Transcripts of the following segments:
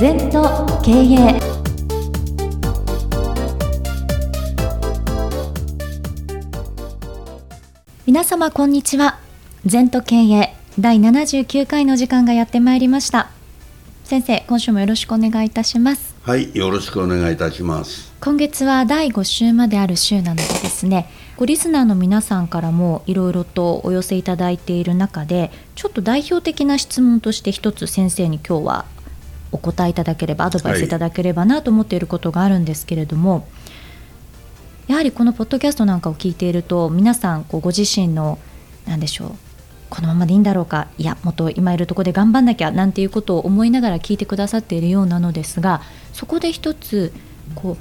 全と経営皆様こんにちは。全と経営第79回の時間がやってまいりました。先生今週もよろしくお願いいたします。はいよろしくお願いいたします。今月は第5週まである週なのでですねごリスナーの皆さんからもいろいろとお寄せいただいている中でちょっと代表的な質問として一つ先生に今日はお答えいただければアドバイスい。ただければなと思っていることがあるんですけれども、はい、やはりこのポッドキャストなんかを聞いていると皆さんこうご自身の何でしょうこのままでいいんだろうかいやもっと今いるとこで頑張んなきゃなんていうことを思いながら聞いてくださっているようなのですがそこで一つこう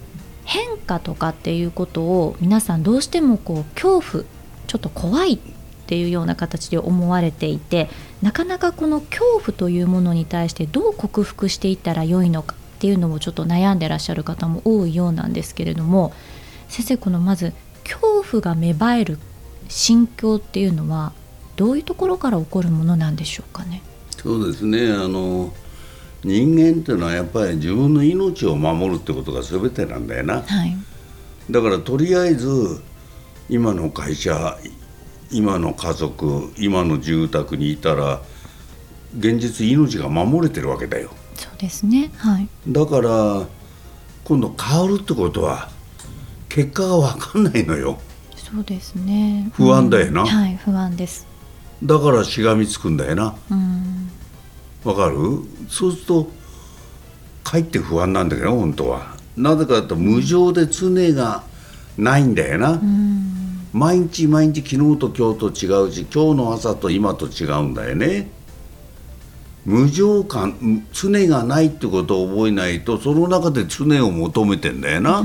変化とかっていうことを皆さんどうしてもこう恐怖ちょっと怖いっていうような形で思われていてなかなかこの恐怖というものに対してどう克服していったらよいのかっていうのもちょっと悩んでらっしゃる方も多いようなんですけれども先生このまず恐怖が芽生える心境っていうのはどういうところから起こるものなんでしょうかね？そうですね。あの人間っていうのはやっぱり自分の命を守るってことが全てなんだよな、はい、だからとりあえず今の会社今の家族今の住宅にいたら現実命が守れてるわけだよ。そうですね。はい。だから今度変わるってことは結果が分かんないのよ。そうですね。不安だよな、うん、はい不安です。だからしがみつくんだよな。うん。わかる？そうするとかえって不安なんだけど本当は。なぜかと無常で常がないんだよな、うん毎日毎日昨日と今日と違うし今日の朝と今と違うんだよね。無常感常がないってことを覚えないとその中で常を求めてんだよな。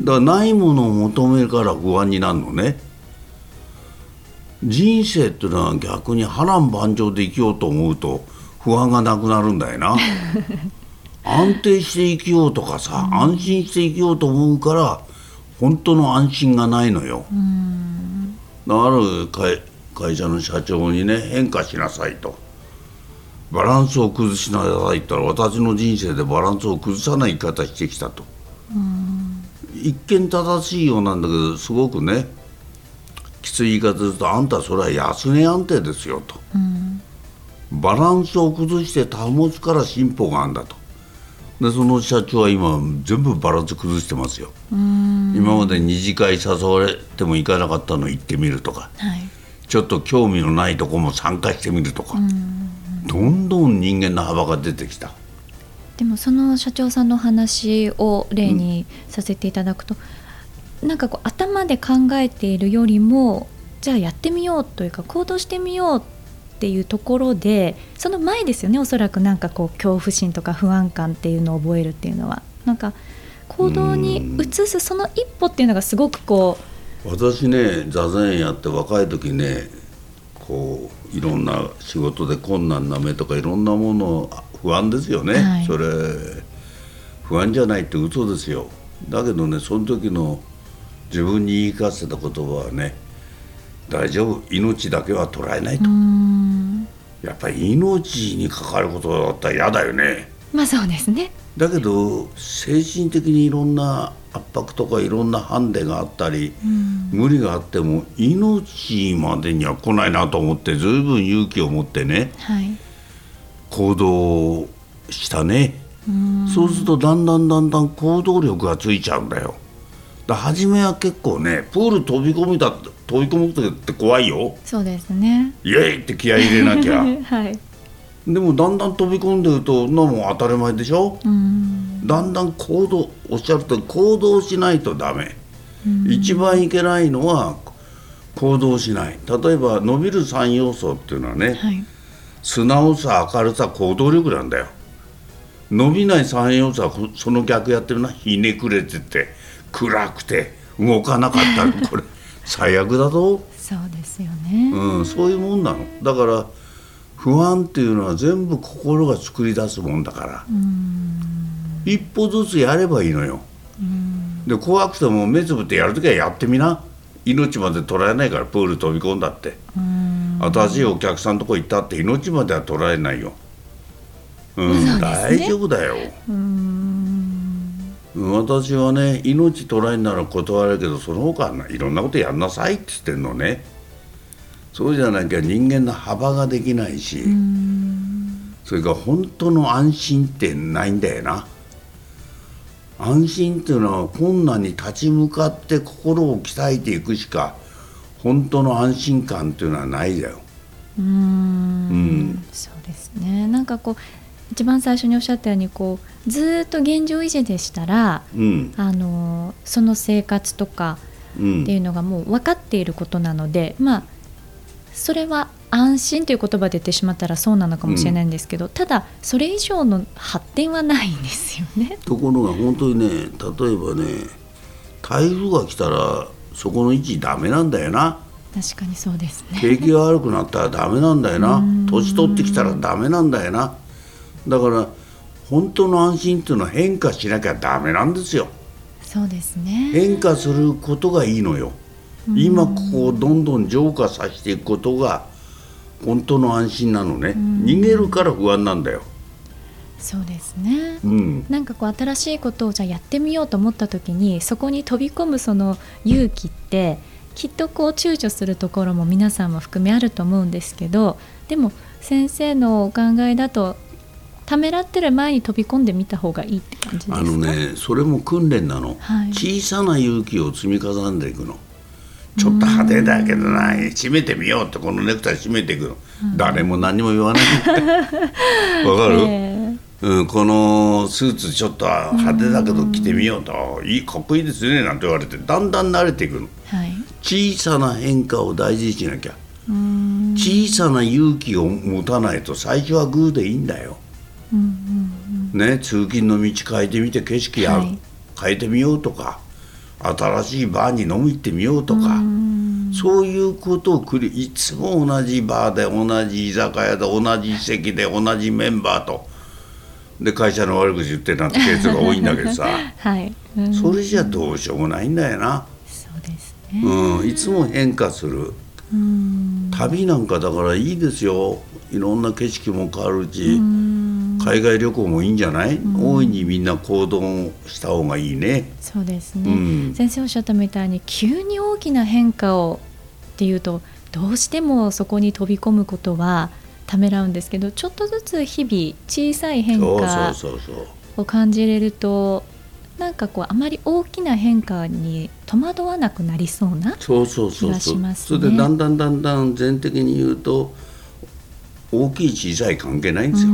だからないものを求めるから不安になるのね。人生っていうのは逆に波乱万丈で生きようと思うと不安がなくなるんだよな。安定して生きようとかさ安心して生きようと思うから本当の安心がないのよ。ある会会社の社長にね変化しなさいとバランスを崩しなさいって言ったら私の人生でバランスを崩さない生き方してきたと。一見正しいようなんだけどすごくねきつい言い方するとあんたそれは安値安定ですよと、バランスを崩して保つから進歩があるんだとでその社長は今全部バランス崩してますよ今まで二次会誘われても行かなかったの行ってみるとか、はい、ちょっと興味のないとこも参加してみるとか。どんどん人間の幅が出てきた。でもその社長さんの話を例にさせていただくと、うん、なんかこう頭で考えているよりもじゃあやってみようというか行動してみようっていうところでその前ですよねおそらくなんかこう恐怖心とか不安感っていうのを覚えるっていうのは。なんか行動に移すその一歩っていうのがすごくこう私ね座禅やって若い時ねこういろんな仕事で困難な目とかいろんなもの不安ですよね、はい、それ不安じゃないって嘘ですよ。だけどねその時の自分に言い聞かせた言葉はね大丈夫。命だけは捉えないと。やっぱり命に関わることだったら嫌だよね。まあそうですねだけど精神的にいろんな圧迫とかいろんなハンデがあったり、無理があっても命までには来ないなと思ってずいぶん勇気を持ってね、はい、行動したね。そうするとだんだんだんだん行動力がついちゃうんだよ。だ初めは結構ねプール飛び込みだ飛び込む時って怖いよ。そうですね。イエイって気合い入れなきゃ。はいでもだんだん飛び込んでるとなも当たり前でしょ？だんだん行動おっしゃると行動しないとダメ。一番いけないのは行動しない。例えば伸びる3要素っていうのはね、はい、素直さ明るさ行動力なんだよ。伸びない3要素はその逆やってるな。ひねくれてて暗くて動かなかったこれ最悪だぞ。そうですよね、うん、そういうもんなの。だから不安っていうのは全部心が作り出すもんだから。一歩ずつやればいいのよ。で怖くても目つぶってやるときはやってみな。命まで捉えないからプール飛び込んだって。新しいお客さんとこ行ったって命までは捉えないよ。うん、大丈夫だよ。私はね命取られんなら断るけどその他ないろんなことやんなさいって言ってんのねそうじゃなきゃ人間の幅ができないしそれから本当の安心ってないんだよな。安心っていうのは困難に立ち向かって心を鍛えていくしか本当の安心感っていうのはないだよ。うん。うん。そうですね。なんかこう一番最初におっしゃったようにこうずっと現状維持でしたら、うん、あのその生活とかっていうのがもう分かっていることなので、うん、まあそれは安心という言葉で言ってしまったらそうなのかもしれないんですけど、うん、ただそれ以上の発展はないんですよね。ところが本当にね例えばね台風が来たらそこの位置ダメなんだよな。確かにそうですね。景気が悪くなったらダメなんだよな。年取ってきたらダメなんだよな。だから本当の安心っていうのは変化しなきゃダメなんですよ。そうですね。変化することがいいのよ今ここをどんどん浄化させていくことが本当の安心なのね。逃げるから不安なんだよ。そうですね、うん、なんかこう新しいことをじゃあやってみようと思った時にそこに飛び込むその勇気ってきっとこう躊躇するところも皆さんも含めあると思うんですけどでも先生のお考えだとためらってる前に飛び込んでみた方がいいって感じですか？あのねそれも訓練なの、はい、小さな勇気を積み重ねていくのちょっと派手だけどな締めてみようってこのネクタイ締めていくの、誰も何も言わない わかる、えー、うん、このスーツちょっと派手だけど着てみようと。いいかっこいいですねなんて言われてだんだん慣れていくの、はい、小さな変化を大事にしなきゃ。小さな勇気を持たないと最初はグーでいいんだよ、ね、通勤の道変えてみて景色や、はい、変えてみようとか新しいバーに飲み行ってみようとかそういうことをくりいつも同じバーで同じ居酒屋で同じ席で同じメンバーとで会社の悪口言ってなんてケースが多いんだけどさ、はい。それじゃどうしようもないんだよな。そうですね、うん、いつも変化する。旅なんかだからいいですよ。いろんな景色も変わるし海外旅行もいいんじゃない、大いにみんな行動した方がいいね。そうですね、うん、先生おっしゃったみたいに急に大きな変化をっていうとどうしてもそこに飛び込むことはためらうんですけどちょっとずつ日々小さい変化を感じれるとなんかこうあまり大きな変化に戸惑わなくなりそうな気がします、ね、それでだんだんだんだん全的に言うと大きい小さい関係ないんですよ、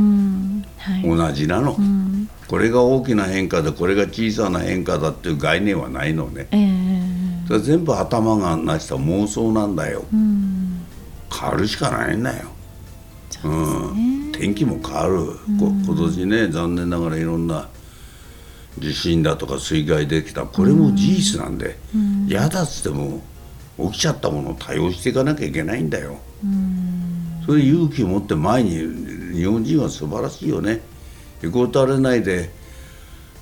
はい、同じなの、これが大きな変化でこれが小さな変化だっていう概念はないのね、えー、それ全部頭がなした妄想なんだよ、変わるしかないんだよ。う、ね、うん、天気も変わる、今年ね残念ながらいろんな地震だとか水害できた。これも事実なんで嫌、だっつっても起きちゃったものを対応していかなきゃいけないんだよ。それ勇気を持って前に日本人は素晴らしいよね。へこたれないで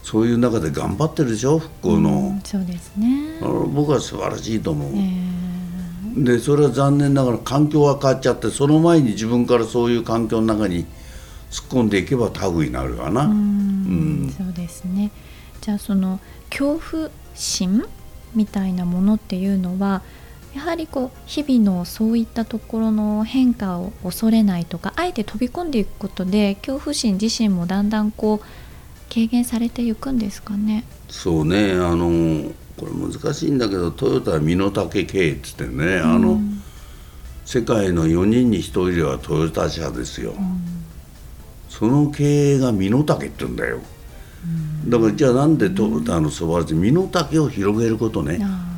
そういう中で頑張ってるでしょ復興の、そうですね。僕は素晴らしいと思う、えー、でそれは残念ながら環境が変わっちゃってその前に自分からそういう環境の中に突っ込んでいけばタグになるわな。うん、そうですね。じゃあその恐怖心みたいなものっていうのはやはりこう日々のそういったところの変化を恐れないとかあえて飛び込んでいくことで恐怖心自身もだんだんこう軽減されていくんですかね。そうね。あのこれ難しいんだけどトヨタは身の丈経営っつってね、あの世界の4人に1人はトヨタ車ですよ、うん、その経営が身の丈って言うんだよ。だからじゃあなんでとあのそばら身の丈を広げることね、はい、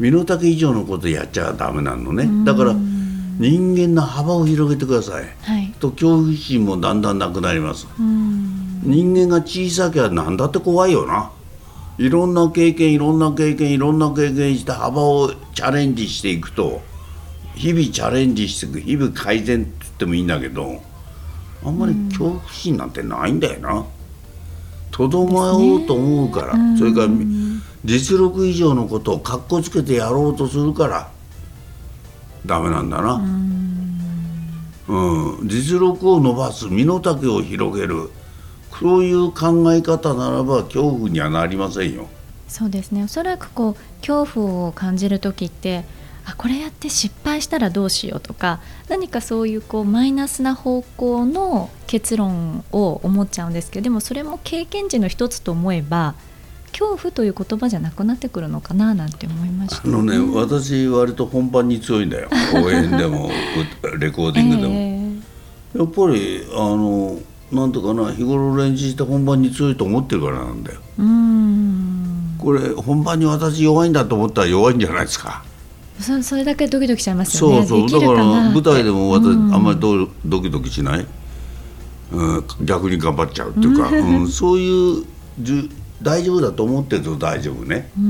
身の丈以上のことやっちゃダメなのね。だから人間の幅を広げてください、はい、と恐怖心もだんだんなくなります。人間が小さきゃ何だって怖いよな。いろんな経験いろんな経験いろんな経験して幅をチャレンジしていくと日々チャレンジしていく日々改善って言ってもいいんだけどあんまり恐怖心なんてないんだよな。とどまおうと思うから、ね、それから実力以上のことをかっこつけてやろうとするからダメなんだな。ううん、実力を伸ばす身の丈を広げるそういう考え方ならば恐怖にはなりませんよ。そうですねおそらくこう恐怖を感じる時ってあこれやって失敗したらどうしようとか何かそういうこうマイナスな方向の結論を思っちゃうんですけどでもそれも経験値の一つと思えば恐怖という言葉じゃなくなってくるのかななんて思いました、あのね、私割と本番に強いんだよ。応援でもレコーディングでも、えやっぱりあのなんとかな日頃練習して本番に強いと思ってるからなんだよ。これ本番に私弱いんだと思ったら弱いんじゃないですか。そそれだけドキドキしちゃいますよね。そうそう。だから舞台でも私、うん。あんまりドドキドキしない、うん、逆に頑張っちゃうっていうか、うん、そういうじゅ大丈夫だと思ってると大丈夫ね、う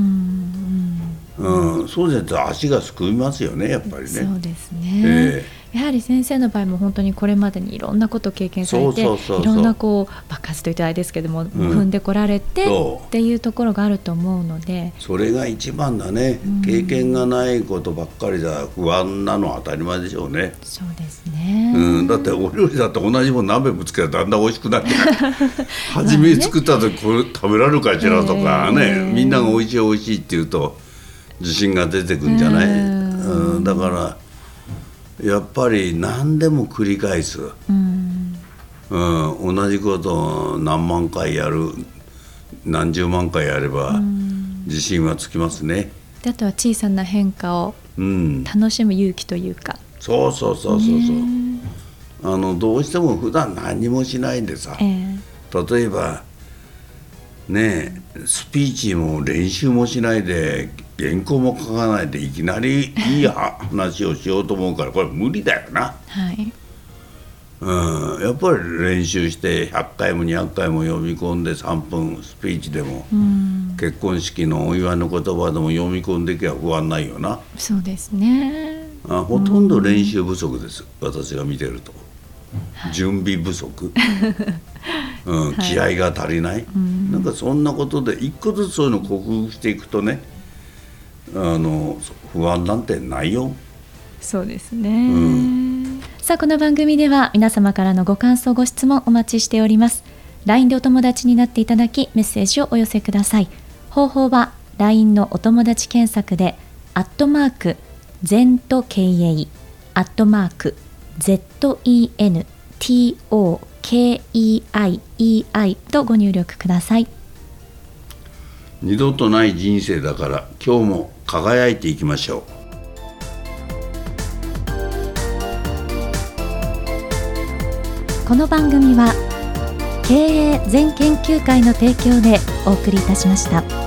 んそうじゃなくて足がすくみますよねやっぱりね。そうですね、えやはり先生の場合も本当にこれまでにいろんなことを経験されていろんなこう爆発と言ったらあれですけども、踏んでこられてっていうところがあると思うので。それが一番だね、経験がないことばっかりじゃ不安なのは当たり前でしょうね、そうですね、うん、だってお料理だって同じもん鍋ぶつけたらだんだん美味しくなって 初め作った時これ食べられるかしらとかね、ええみんなが美味しい美味しいって言うと自信が出てくんじゃない、うん。うん、だからやっぱり何でも繰り返す、うん。うん、同じことを何万回やる何十万回やれば自信はつきますね。であとは小さな変化をうん、楽しむ勇気というか、そうそうそうそうそう。あのどうしても普段何もしないでさええ。例えばねえスピーチも練習もしないで原稿も書かないでいきなりいいは話をしようと思うからこれ無理だよな、はい。うん、やっぱり練習して100回も200回も読み込んで3分スピーチでも、うん。結婚式のお祝いの言葉でも読み込んでいけば不安ないよな。そうですね。あほとんど練習不足です私が見てると、準備不足、うん、気合が足りない、なんかそんなことで一個ずつそういうのを克服していくとねあの不安なんてないよ。そうですね、さあこの番組では皆様からのご感想ご質問お待ちしております。LINE でお友達になっていただきメッセージをお寄せください。方法は LINE のお友達検索でアットマーク ZENTOKEI アットマーク ZENTOKEIEI とご入力ください二度とない人生だから今日も輝いていきましょうこの番組は経営全研究会の提供でお送りいたしました。